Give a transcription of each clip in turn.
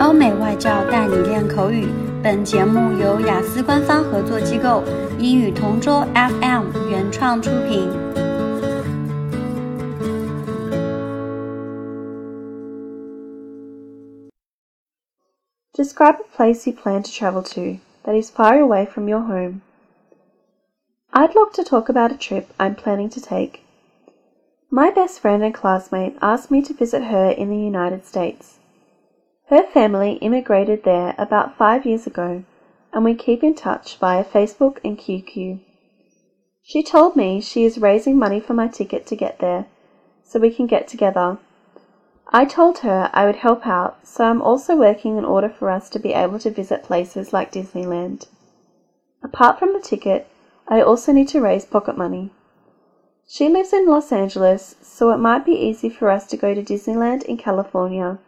欧美外教带你练口语。本节目由雅思官方合作机构英语同桌 FM 原创出品。Describe a place you plan to travel to that is far away from your home. I'd like to talk about a trip I'm planning to take. My best friend and classmate asked me to visit her in the United States. Her family immigrated there about five years ago, and we keep in touch via Facebook and QQ. She told me she is raising money for my ticket to get there, so we can get together. I told her I would help out, so I'm also working in order for us to be able to visit places like Disneyland. Apart from the ticket, I also need to raise pocket money. She lives in Los Angeles, so it might be easy for us to go to Disneyland in California.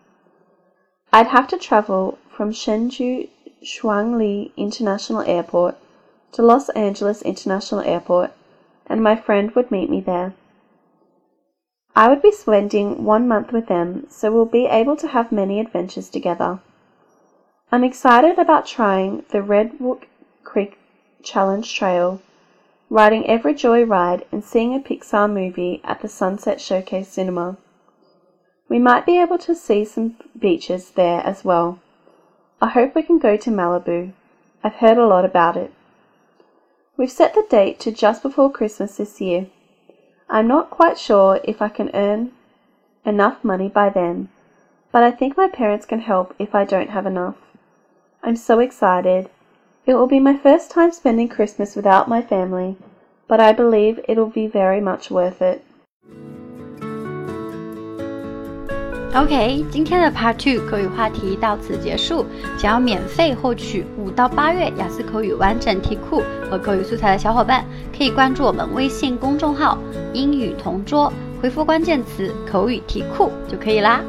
I'd have to travel from Chengdu Shuangliu International Airport to Los Angeles International Airport, and my friend would meet me there. I would be spending one month with them, so we'll be able to have many adventures together. I'm excited about trying the Redwood Creek Challenge Trail, riding every joy ride, and seeing a Pixar movie at the Sunset Showcase Cinema. We might be able to see some beaches there as well. I hope we can go to Malibu. I've heard a lot about it. We've set the date to just before Christmas this year. I'm not quite sure if I can earn enough money by then, but I think my parents can help if I don't have enough. I'm so excited. It will be my first time spending Christmas without my family, but I believe it'll be very much worth it. OK，今天的 Part Two 口语话题到此结束。想要免费获取五到八月雅思口语完整题库和口语素材的小伙伴，可以关注我们微信公众号“英语同桌”，回复关键词“口语题库”就可以啦。